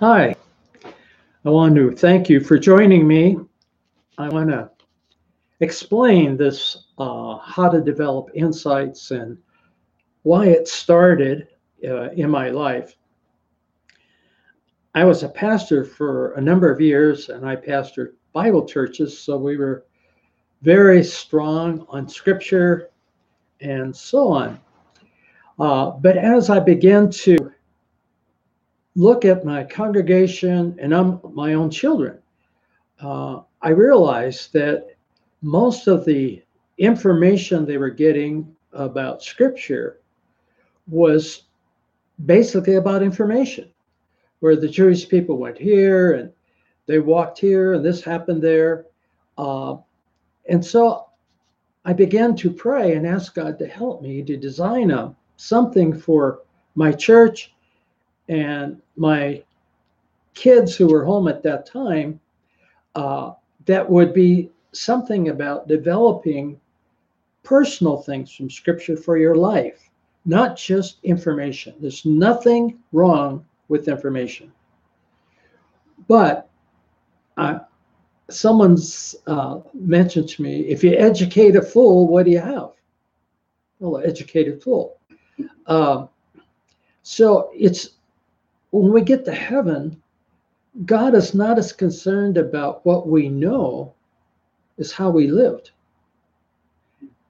Hi. I want to thank you for joining me. I want to explain this uh, how to develop insights and why it started uh, in my life. I was a pastor for a number of years and I pastored Bible churches, so we were very strong on scripture and so on. Uh, but as I began to look at my congregation and I'm my own children, uh, I realized that most of the information they were getting about scripture was basically about information, where the Jewish people went here and they walked here and this happened there. Uh, and so I began to pray and ask God to help me to design a, something for my church and my kids who were home at that time uh, that would be something about developing personal things from scripture for your life, not just information. There's nothing wrong with information. But uh, someone's uh, mentioned to me if you educate a fool, what do you have? Well, educated fool. Uh, so it's when we get to heaven, God is not as concerned about what we know as how we lived.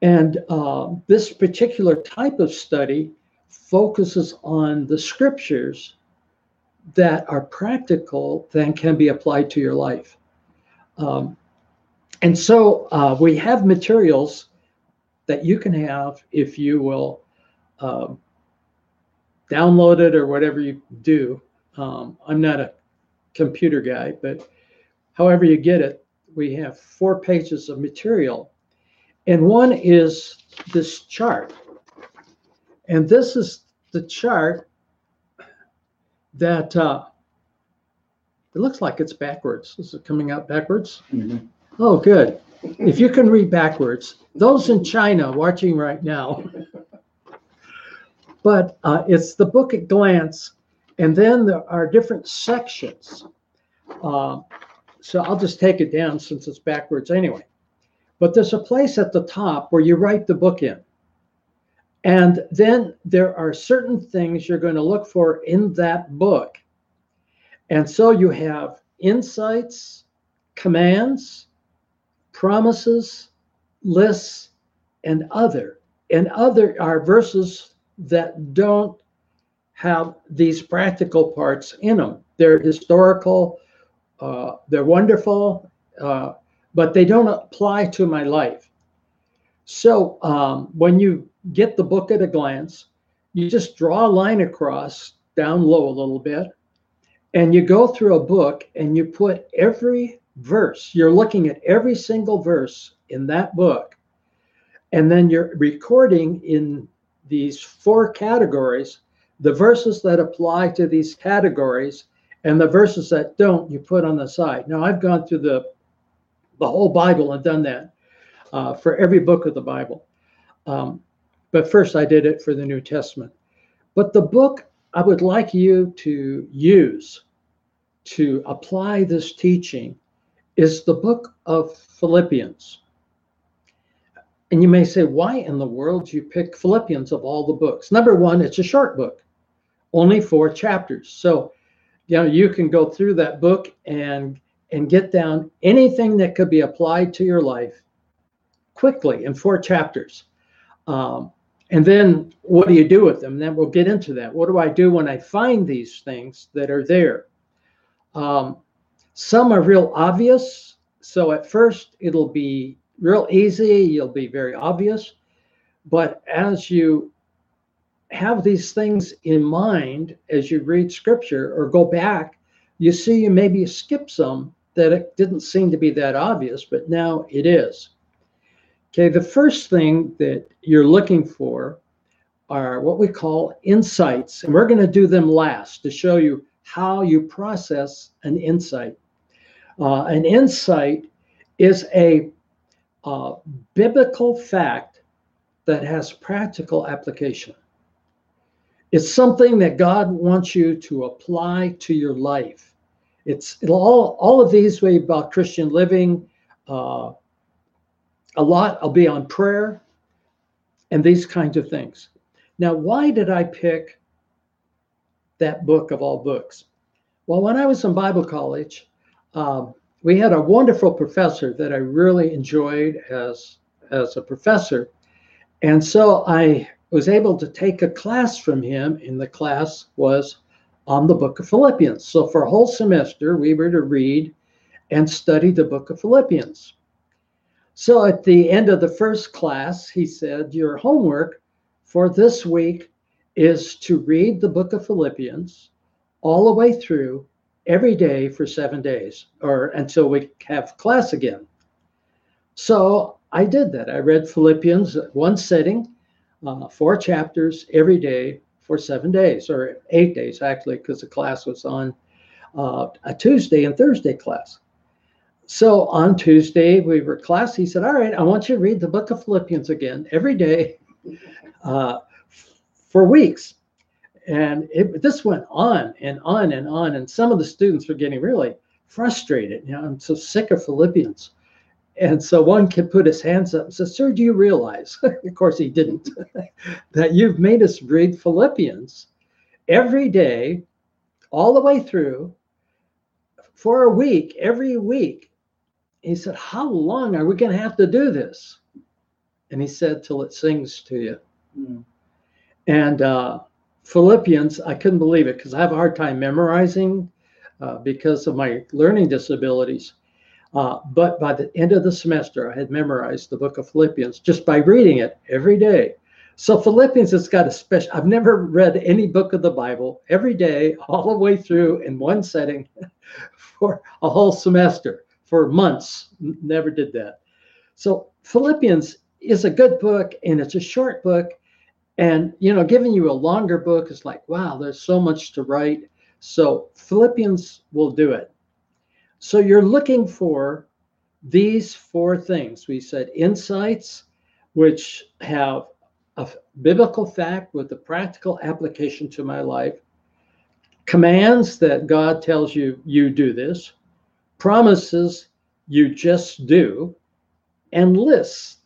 And uh, this particular type of study focuses on the scriptures that are practical and can be applied to your life. Um, and so uh, we have materials that you can have if you will um, download it or whatever you do. Um, I'm not a computer guy, but however you get it, we have four pages of material. And one is this chart. And this is the chart that uh, it looks like it's backwards. Is it coming out backwards? Mm-hmm. Oh, good. If you can read backwards, those in China watching right now. But uh, it's the book at glance, and then there are different sections. Uh, so I'll just take it down since it's backwards anyway. But there's a place at the top where you write the book in. And then there are certain things you're going to look for in that book and so you have insights, commands, promises, lists, and other. And other are verses that don't have these practical parts in them. They're historical, uh, they're wonderful, uh, but they don't apply to my life. So um, when you get the book at a glance, you just draw a line across down low a little bit and you go through a book and you put every verse, you're looking at every single verse in that book, and then you're recording in these four categories the verses that apply to these categories and the verses that don't you put on the side. Now i've gone through the the whole bible and done that uh, for every book of the bible. Um, but first i did it for the new testament. But the book I would like you to use to apply this teaching is the book of Philippians. And you may say, why in the world do you pick Philippians of all the books? Number one, it's a short book, only four chapters. So, you know, you can go through that book and and get down anything that could be applied to your life quickly in four chapters. Um, and then what do you do with them? Then we'll get into that. What do I do when I find these things that are there? Um, some are real obvious. So at first it'll be real easy. You'll be very obvious. But as you have these things in mind as you read scripture or go back, you see you maybe skip some that it didn't seem to be that obvious, but now it is. Okay, the first thing that you're looking for are what we call insights, and we're going to do them last to show you how you process an insight. Uh, an insight is a uh, biblical fact that has practical application. it's something that God wants you to apply to your life. It's all all of these way about Christian living. Uh, a lot I'll be on prayer and these kinds of things. Now, why did I pick that book of all books? Well, when I was in Bible college, um, we had a wonderful professor that I really enjoyed as as a professor, and so I was able to take a class from him, and the class was on the book of Philippians. So for a whole semester, we were to read and study the book of Philippians. So at the end of the first class, he said, Your homework for this week is to read the book of Philippians all the way through every day for seven days or until we have class again. So I did that. I read Philippians one sitting uh, four chapters every day for seven days, or eight days actually, because the class was on uh, a Tuesday and Thursday class. So on Tuesday, we were class. He said, All right, I want you to read the book of Philippians again every day uh, for weeks. And it, this went on and on and on. And some of the students were getting really frustrated. You know, I'm so sick of Philippians. And so one kid put his hands up and said, Sir, do you realize, of course he didn't, that you've made us read Philippians every day, all the way through, for a week, every week? He said, How long are we going to have to do this? And he said, Till it sings to you. Mm. And uh, Philippians, I couldn't believe it because I have a hard time memorizing uh, because of my learning disabilities. Uh, but by the end of the semester, I had memorized the book of Philippians just by reading it every day. So Philippians has got a special. I've never read any book of the Bible every day, all the way through in one setting, for a whole semester, for months. Never did that. So Philippians is a good book, and it's a short book. And you know, giving you a longer book is like, wow, there's so much to write. So Philippians will do it. So you're looking for these four things. We said insights, which have a biblical fact with a practical application to my life, commands that God tells you, you do this, promises you just do, and lists.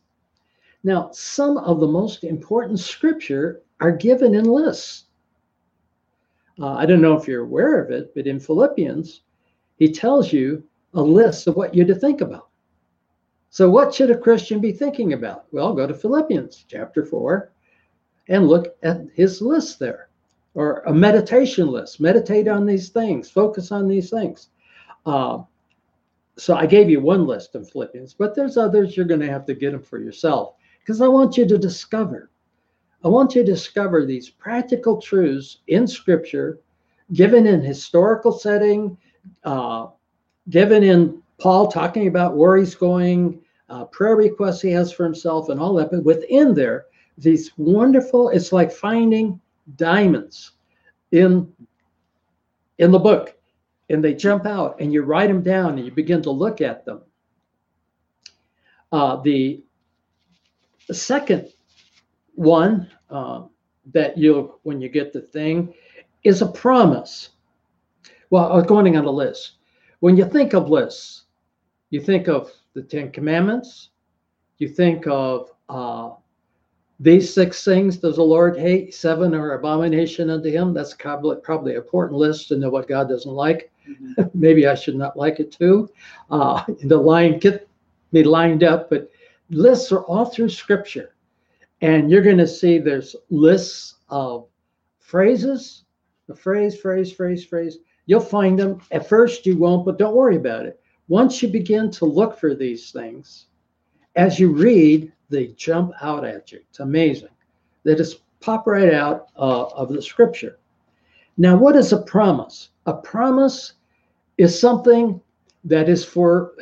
Now, some of the most important scripture are given in lists. Uh, I don't know if you're aware of it, but in Philippians, he tells you a list of what you're to think about. So, what should a Christian be thinking about? Well, go to Philippians chapter 4 and look at his list there, or a meditation list. Meditate on these things, focus on these things. Uh, so, I gave you one list of Philippians, but there's others you're going to have to get them for yourself because I want you to discover. I want you to discover these practical truths in Scripture, given in historical setting, uh, given in Paul talking about where he's going, uh, prayer requests he has for himself, and all that. But within there, these wonderful, it's like finding diamonds in in the book and they jump out and you write them down and you begin to look at them uh, the, the second one uh, that you when you get the thing is a promise well, uh, going on a list. When you think of lists, you think of the Ten Commandments. You think of uh, these six things does the Lord hate? Seven are abomination unto him. That's probably probably an important list to know what God doesn't like. Mm-hmm. Maybe I should not like it too. Uh, the line get me lined up, but lists are all through Scripture, and you're going to see there's lists of phrases, the phrase, phrase, phrase, phrase. You'll find them. At first, you won't, but don't worry about it. Once you begin to look for these things, as you read, they jump out at you. It's amazing. They just pop right out uh, of the scripture. Now, what is a promise? A promise is something that is for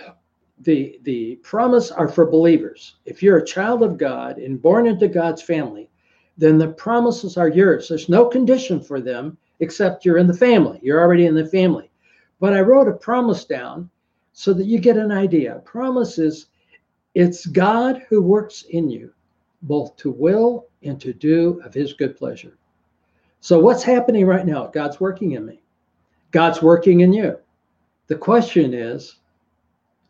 the the promise are for believers. If you're a child of God and born into God's family, then the promises are yours. There's no condition for them except you're in the family. You're already in the family. But I wrote a promise down so that you get an idea. A promise is it's God who works in you, both to will and to do of his good pleasure. So, what's happening right now? God's working in me, God's working in you. The question is,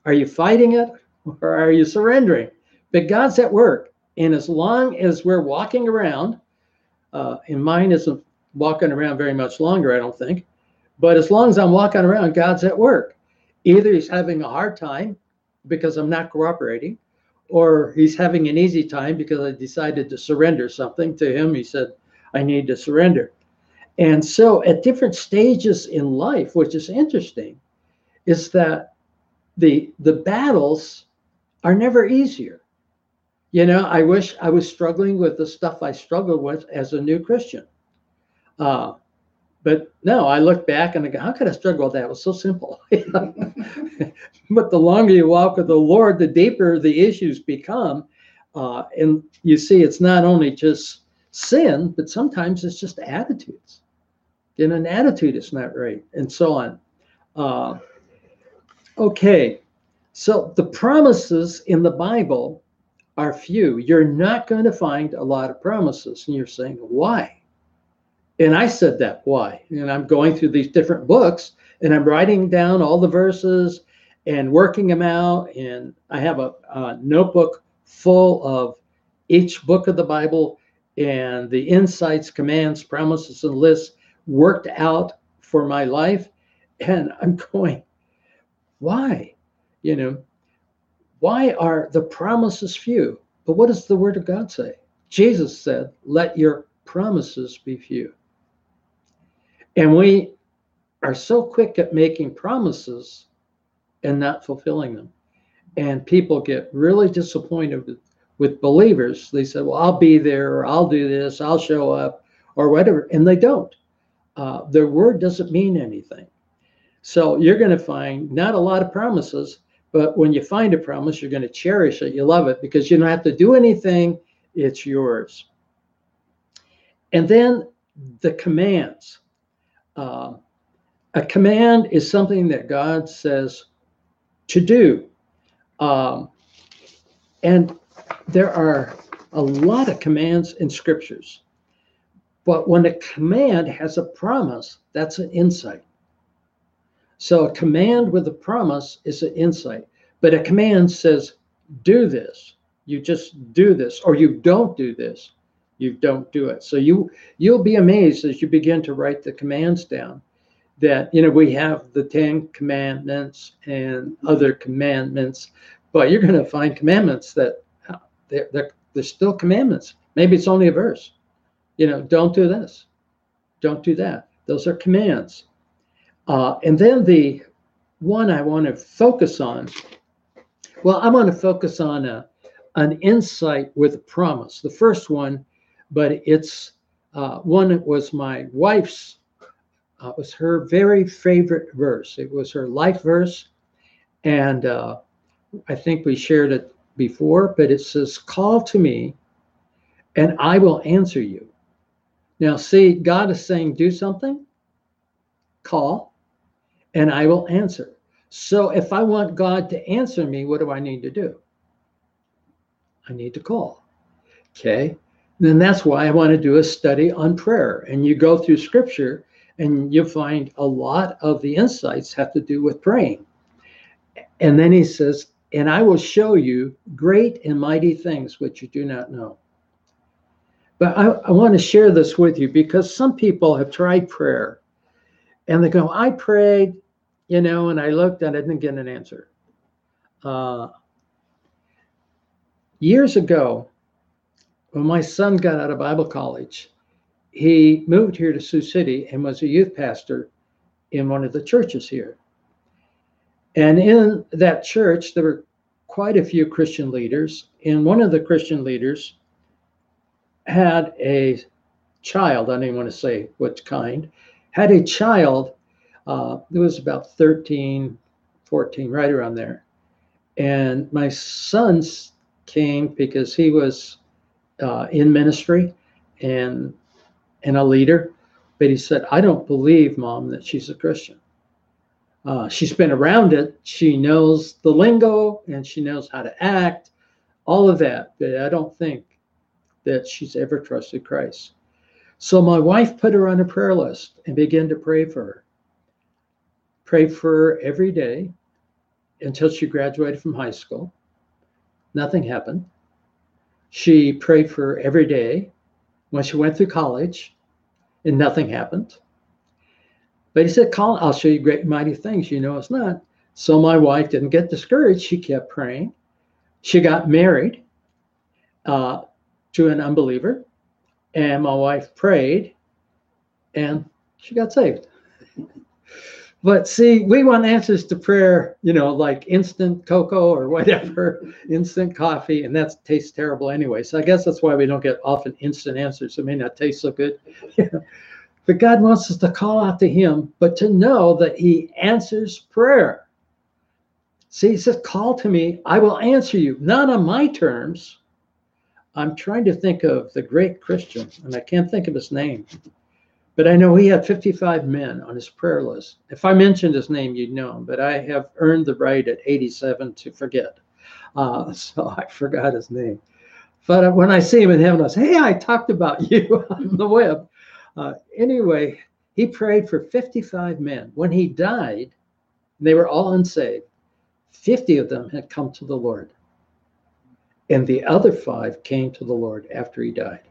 are you fighting it or are you surrendering? But God's at work. And as long as we're walking around, uh, and mine isn't walking around very much longer, I don't think. But as long as I'm walking around, God's at work. Either he's having a hard time because I'm not cooperating, or he's having an easy time because I decided to surrender something to him. He said, I need to surrender. And so at different stages in life, which is interesting, is that the the battles are never easier. You know, I wish I was struggling with the stuff I struggled with as a new Christian. Uh, but no, I look back and I go, how could I struggle with that? It was so simple. but the longer you walk with the Lord, the deeper the issues become. Uh, and you see, it's not only just sin, but sometimes it's just attitudes. And an attitude is not right, and so on. Uh, okay, so the promises in the Bible are few. You're not going to find a lot of promises. And you're saying, why? And I said that, why? And I'm going through these different books and I'm writing down all the verses and working them out. And I have a, a notebook full of each book of the Bible and the insights, commands, promises, and lists worked out for my life. And I'm going, why? You know, why are the promises few? But what does the word of God say? Jesus said, Let your promises be few. And we are so quick at making promises and not fulfilling them. And people get really disappointed with, with believers. They say, Well, I'll be there, or I'll do this, I'll show up, or whatever. And they don't. Uh, their word doesn't mean anything. So you're going to find not a lot of promises, but when you find a promise, you're going to cherish it. You love it because you don't have to do anything, it's yours. And then the commands. Uh, a command is something that God says to do. Um, and there are a lot of commands in scriptures. But when a command has a promise, that's an insight. So a command with a promise is an insight, but a command says, do this. You just do this, or you don't do this. You don't do it. So you you'll be amazed as you begin to write the commands down that you know we have the Ten Commandments and other commandments, but you're going to find commandments that uh, they're, they're, they're still commandments. Maybe it's only a verse. You know, don't do this, don't do that. Those are commands. Uh, and then the one I want to focus on, well, I want to focus on a, an insight with a promise. The first one, but it's uh, one that was my wife's, uh, was her very favorite verse. It was her life verse. And uh, I think we shared it before, but it says, Call to me and I will answer you. Now, see, God is saying, Do something, call and I will answer. So if I want God to answer me, what do I need to do? I need to call. Okay. Then that's why I want to do a study on prayer. And you go through scripture and you find a lot of the insights have to do with praying. And then he says, and I will show you great and mighty things which you do not know. But I, I want to share this with you because some people have tried prayer and they go, I prayed you know, and I looked and I didn't get an answer. Uh, years ago, when my son got out of Bible college, he moved here to Sioux City and was a youth pastor in one of the churches here. And in that church, there were quite a few Christian leaders. And one of the Christian leaders had a child, I don't even want to say what kind, had a child uh, it was about 13, 14, right around there. And my sons came because he was uh, in ministry and and a leader. But he said, I don't believe, mom, that she's a Christian. Uh, she's been around it. She knows the lingo and she knows how to act, all of that. But I don't think that she's ever trusted Christ. So my wife put her on a prayer list and began to pray for her. Pray for her every day until she graduated from high school. Nothing happened. She prayed for her every day when she went through college, and nothing happened. But he said, Colin, I'll show you great mighty things. You know it's not. So my wife didn't get discouraged. She kept praying. She got married uh, to an unbeliever and my wife prayed and she got saved. But see, we want answers to prayer, you know, like instant cocoa or whatever, instant coffee, and that tastes terrible anyway. So I guess that's why we don't get often instant answers. It may not taste so good. but God wants us to call out to Him, but to know that He answers prayer. See, He says, Call to me, I will answer you, not on my terms I'm trying to think of the great Christian, and I can't think of his name, but I know he had 55 men on his prayer list. If I mentioned his name, you'd know him, but I have earned the right at 87 to forget. Uh, so I forgot his name. But when I see him in heaven, I say, Hey, I talked about you on the web. Uh, anyway, he prayed for 55 men. When he died, they were all unsaved. 50 of them had come to the Lord and the other five came to the Lord after he died.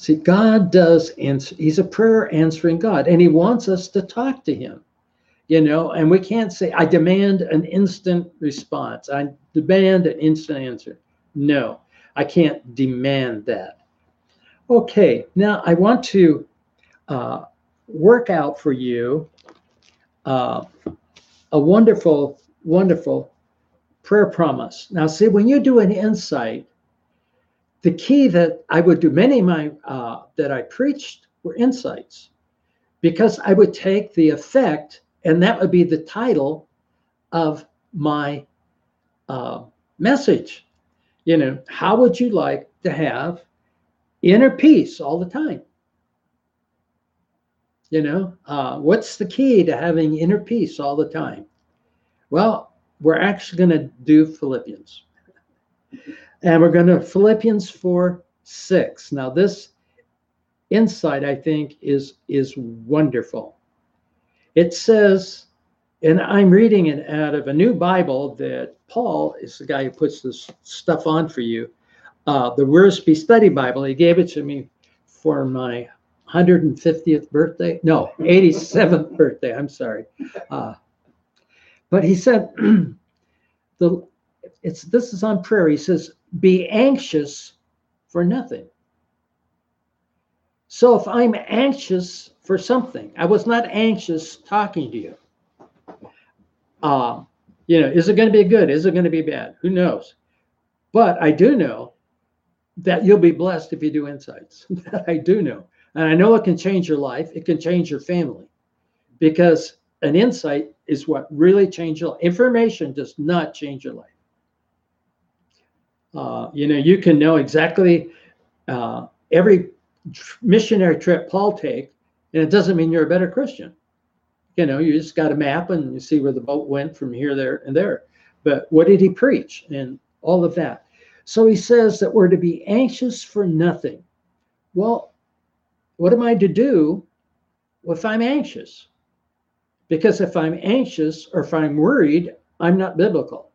See, God does answer, he's a prayer answering God, and he wants us to talk to him, you know, and we can't say, I demand an instant response, I demand an instant answer. No, I can't demand that. Okay, now I want to uh, work out for you uh, a wonderful, wonderful prayer promise. Now, see, when you do an insight, the key that I would do, many of my uh, that I preached were insights, because I would take the effect, and that would be the title of my uh, message. You know, how would you like to have inner peace all the time? You know, uh, what's the key to having inner peace all the time? Well, we're actually going to do Philippians. And we're going to Philippians 4 6. Now, this insight, I think, is, is wonderful. It says, and I'm reading it out of a new Bible that Paul is the guy who puts this stuff on for you. Uh, the Wiersbe Study Bible. He gave it to me for my 150th birthday. No, 87th birthday. I'm sorry. Uh, but he said, the it's this is on prayer. He says, be anxious for nothing. So if I'm anxious for something, I was not anxious talking to you. Uh, you know, is it going to be good? Is it going to be bad? Who knows? But I do know that you'll be blessed if you do insights. that I do know. And I know it can change your life, it can change your family because an insight is what really changes your life. Information does not change your life. Uh, you know, you can know exactly uh, every missionary trip Paul takes, and it doesn't mean you're a better Christian. You know, you just got a map and you see where the boat went from here, there, and there. But what did he preach and all of that? So he says that we're to be anxious for nothing. Well, what am I to do if I'm anxious? Because if I'm anxious or if I'm worried, I'm not biblical.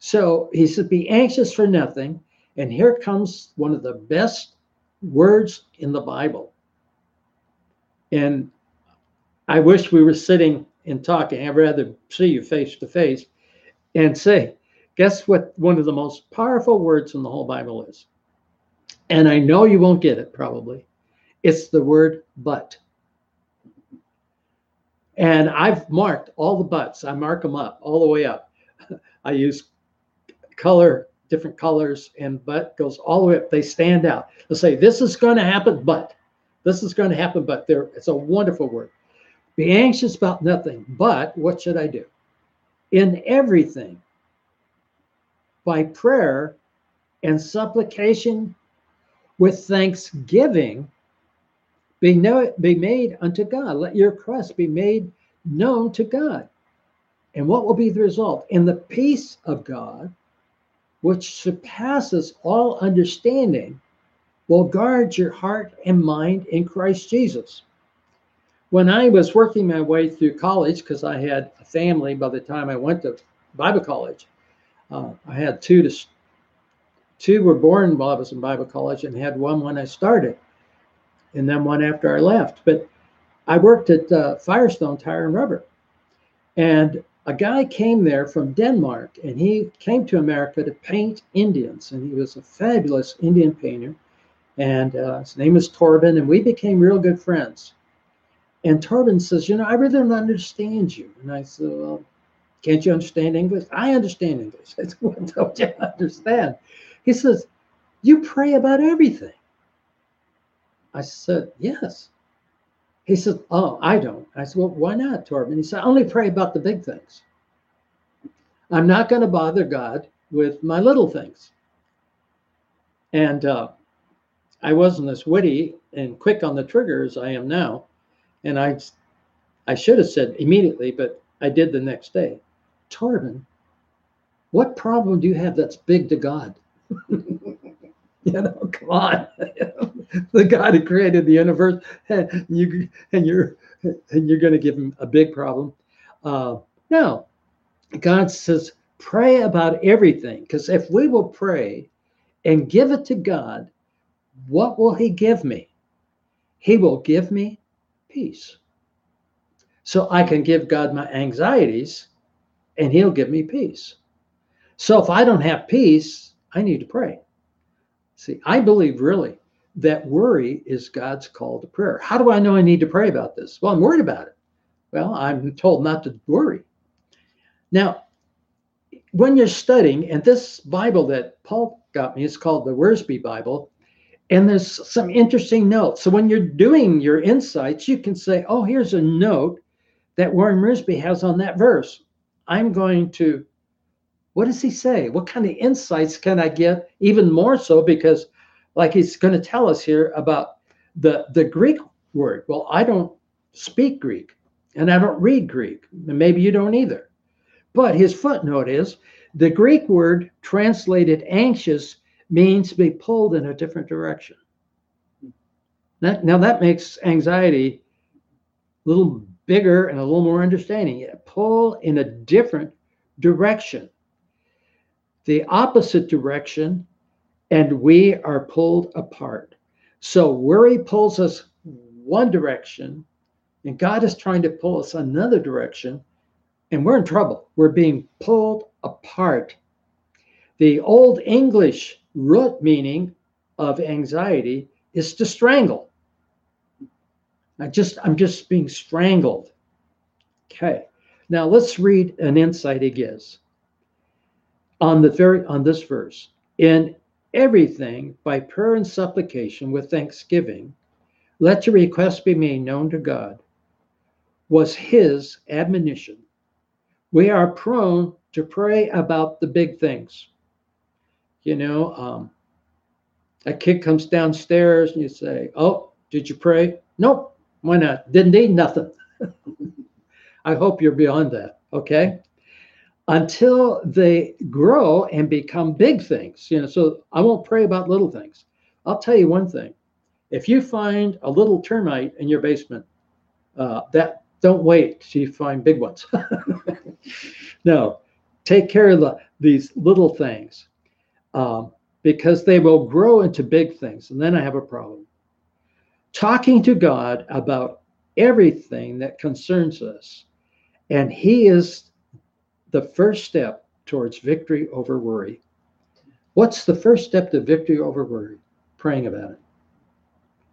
So he says, Be anxious for nothing. And here comes one of the best words in the Bible. And I wish we were sitting and talking. I'd rather see you face to face and say, Guess what one of the most powerful words in the whole Bible is? And I know you won't get it probably. It's the word but. And I've marked all the buts. I mark them up all the way up. I use color, different colors, and but goes all the way up. They stand out. They'll say, this is going to happen, but this is going to happen, but there it's a wonderful word. Be anxious about nothing, but what should I do? In everything, by prayer and supplication with thanksgiving, be, know, be made unto God. Let your request be made known to God. And what will be the result? In the peace of God, which surpasses all understanding, will guard your heart and mind in Christ Jesus. When I was working my way through college, because I had a family by the time I went to Bible college, uh, I had two to two were born while I was in Bible college, and had one when I started, and then one after I left. But I worked at uh, Firestone Tire and Rubber, and a guy came there from Denmark, and he came to America to paint Indians, and he was a fabulous Indian painter. And uh, his name was Torben, and we became real good friends. And Torben says, You know, I really don't understand you. And I said, Well, can't you understand English? I understand English. I said, don't you understand? He says, You pray about everything. I said, Yes. He said, Oh, I don't. I said, Well, why not, Torben? He said, I only pray about the big things. I'm not going to bother God with my little things. And uh, I wasn't as witty and quick on the trigger as I am now. And I, I should have said immediately, but I did the next day. Torben, what problem do you have that's big to God? you know, come on. the God who created the universe, and you and you're and you're going to give him a big problem. Uh, no, God says pray about everything because if we will pray and give it to God, what will He give me? He will give me peace. So I can give God my anxieties and He'll give me peace. So if I don't have peace, I need to pray. See, I believe really that worry is God's call to prayer. How do I know I need to pray about this? Well, I'm worried about it. Well, I'm told not to worry. Now, when you're studying, and this Bible that Paul got me is called the Wiersbe Bible, and there's some interesting notes. So when you're doing your insights, you can say, oh, here's a note that Warren Wiersbe has on that verse. I'm going to, what does he say? What kind of insights can I get? Even more so because, like he's going to tell us here about the, the Greek word. Well, I don't speak Greek and I don't read Greek, and maybe you don't either. But his footnote is the Greek word translated anxious means to be pulled in a different direction. That, now that makes anxiety a little bigger and a little more understanding. Pull in a different direction, the opposite direction, and we are pulled apart. So worry pulls us one direction, and God is trying to pull us another direction, and we're in trouble. We're being pulled apart. The old English root meaning of anxiety is to strangle. I just I'm just being strangled. Okay. Now let's read an insight he gives on the very on this verse. In everything by prayer and supplication with thanksgiving, let your requests be made known to God. Was his admonition. We are prone to pray about the big things. You know, um, a kid comes downstairs and you say, Oh, did you pray? Nope. Why not? Didn't need nothing. I hope you're beyond that. Okay. Until they grow and become big things. You know, so I won't pray about little things. I'll tell you one thing. If you find a little termite in your basement, uh, that don't wait till you find big ones. no, take care of the, these little things um, because they will grow into big things. And then I have a problem talking to God about everything that concerns us. And He is the first step towards victory over worry. What's the first step to victory over worry? Praying about it,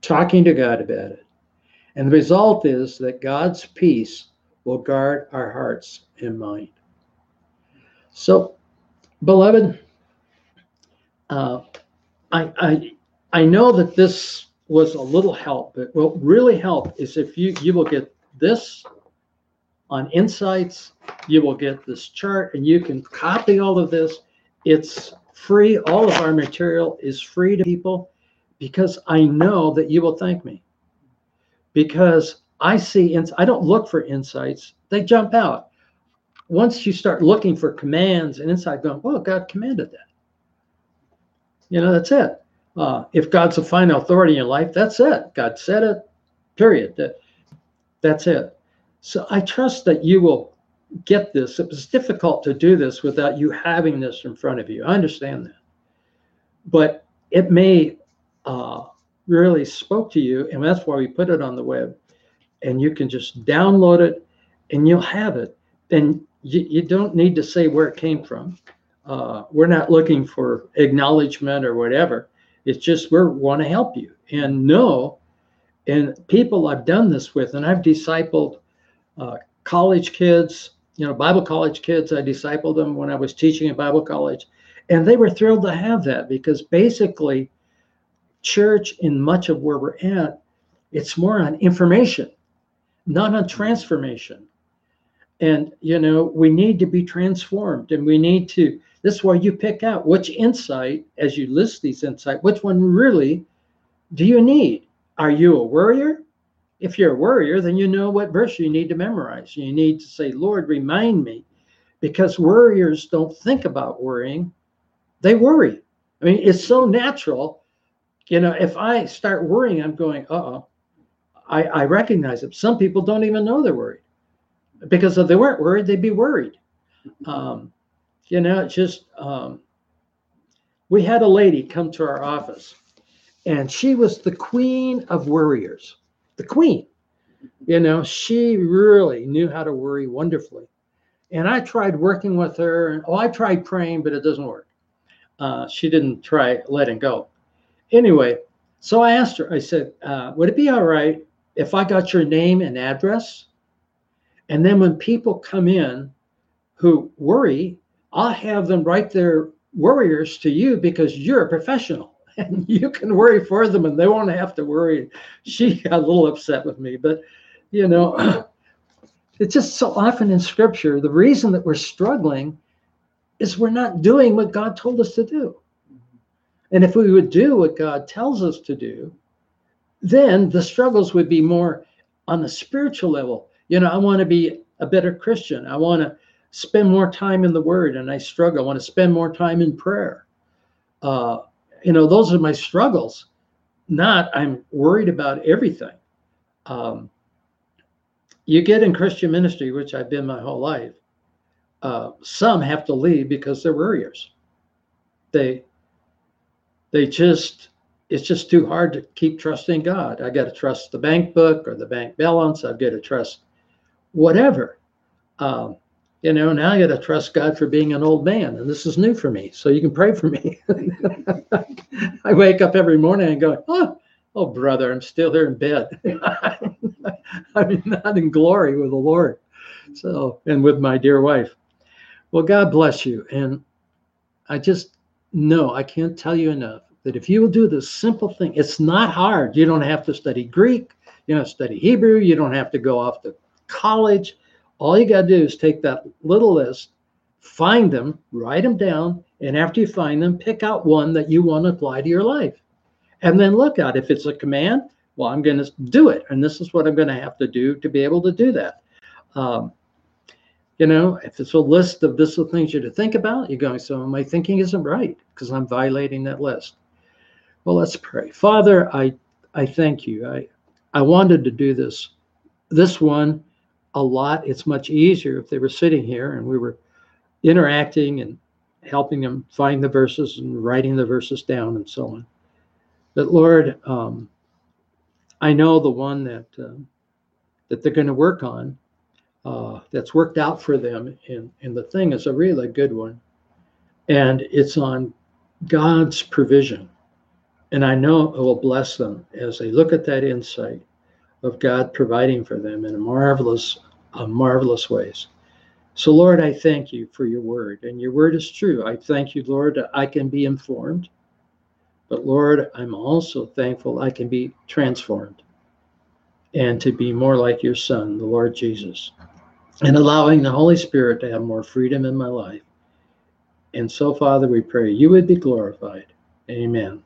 talking to God about it. And the result is that God's peace will guard our hearts and mind. So, beloved, uh, I, I, I know that this was a little help, but what really help is if you you will get this on Insights, you will get this chart, and you can copy all of this. It's free. All of our material is free to people because I know that you will thank me. Because I see, ins- I don't look for insights; they jump out. Once you start looking for commands and insight, going, well, God commanded that." You know, that's it Uh, if God's the final authority in your life, that's it. God said it, period. That, that's it. So I trust that you will get this. It was difficult to do this without you having this in front of you. I understand that. But it may uh, really spoke to you, and that's why we put it on the web. And you can just download it and you'll have it. And you, you don't need to say where it came from. Uh, we're not looking for acknowledgement or whatever. It's just we want to help you and know. And people I've done this with, and I've discipled uh, college kids, you know, Bible college kids. I discipled them when I was teaching at Bible college, and they were thrilled to have that because basically, church in much of where we're at, it's more on information, not on transformation. And you know, we need to be transformed, and we need to this is where you pick out which insight, as you list these insights, which one really do you need? Are you a worrier? If you're a worrier, then you know what verse you need to memorize. You need to say, Lord, remind me, because worriers don't think about worrying, they worry. I mean, it's so natural. You know, if I start worrying, I'm going, uh oh. I, I recognize it. Some people don't even know they're worried because if they weren't worried, they'd be worried. Um, you know, it's just um, we had a lady come to our office, and she was the queen of worriers, the queen. You know, she really knew how to worry wonderfully. And I tried working with her, and oh, I tried praying, but it doesn't work. Uh, she didn't try letting go. Anyway, so I asked her, I said, uh, Would it be all right if I got your name and address? And then when people come in who worry, I'll have them write their worriers to you because you're a professional and you can worry for them and they won't have to worry. She got a little upset with me, but you know, it's just so often in scripture, the reason that we're struggling is we're not doing what God told us to do. And if we would do what God tells us to do, then the struggles would be more on the spiritual level. You know, I want to be a better Christian. I want to spend more time in the Word, and I struggle. I want to spend more time in prayer. Uh, you know, those are my struggles. Not I'm worried about everything. Um, you get in Christian ministry, which I've been my whole life. Uh, some have to leave because they're worriers. They they just it's just too hard to keep trusting God. I got to trust the bank book or the bank balance. I've got to trust whatever. Um, you know, now I got to trust God for being an old man, and this is new for me. So you can pray for me. I wake up every morning and go, oh, oh, brother, I'm still here in bed. I'm not in glory with the Lord. So, and with my dear wife. Well, God bless you. And I just know I can't tell you enough that if you will do this simple thing, it's not hard. You don't have to study Greek, you don't study Hebrew, you don't have to go off to college all you got to do is take that little list, find them, write them down, and after you find them, pick out one that you want to apply to your life. And then look at if it's a command, well, I'm going to do it. And this is what I'm going to have to do to be able to do that. Um, you know, if it's a list of this of things you to think about, you're going, so my thinking isn't right because I'm violating that list. Well, let's pray. Father, I I thank you. I I wanted to do this. This one a lot. It's much easier if they were sitting here and we were interacting and helping them find the verses and writing the verses down and so on. But Lord, um, I know the one that uh, that they're going to work on uh, that's worked out for them, and and the thing is a really good one, and it's on God's provision, and I know it will bless them as they look at that insight of God providing for them in a marvelous uh, marvelous ways. So, Lord, I thank you for your word, and your word is true. I thank you, Lord, I can be informed. But, Lord, I'm also thankful I can be transformed and to be more like your Son, the Lord Jesus, and allowing the Holy Spirit to have more freedom in my life. And so, Father, we pray you would be glorified. Amen.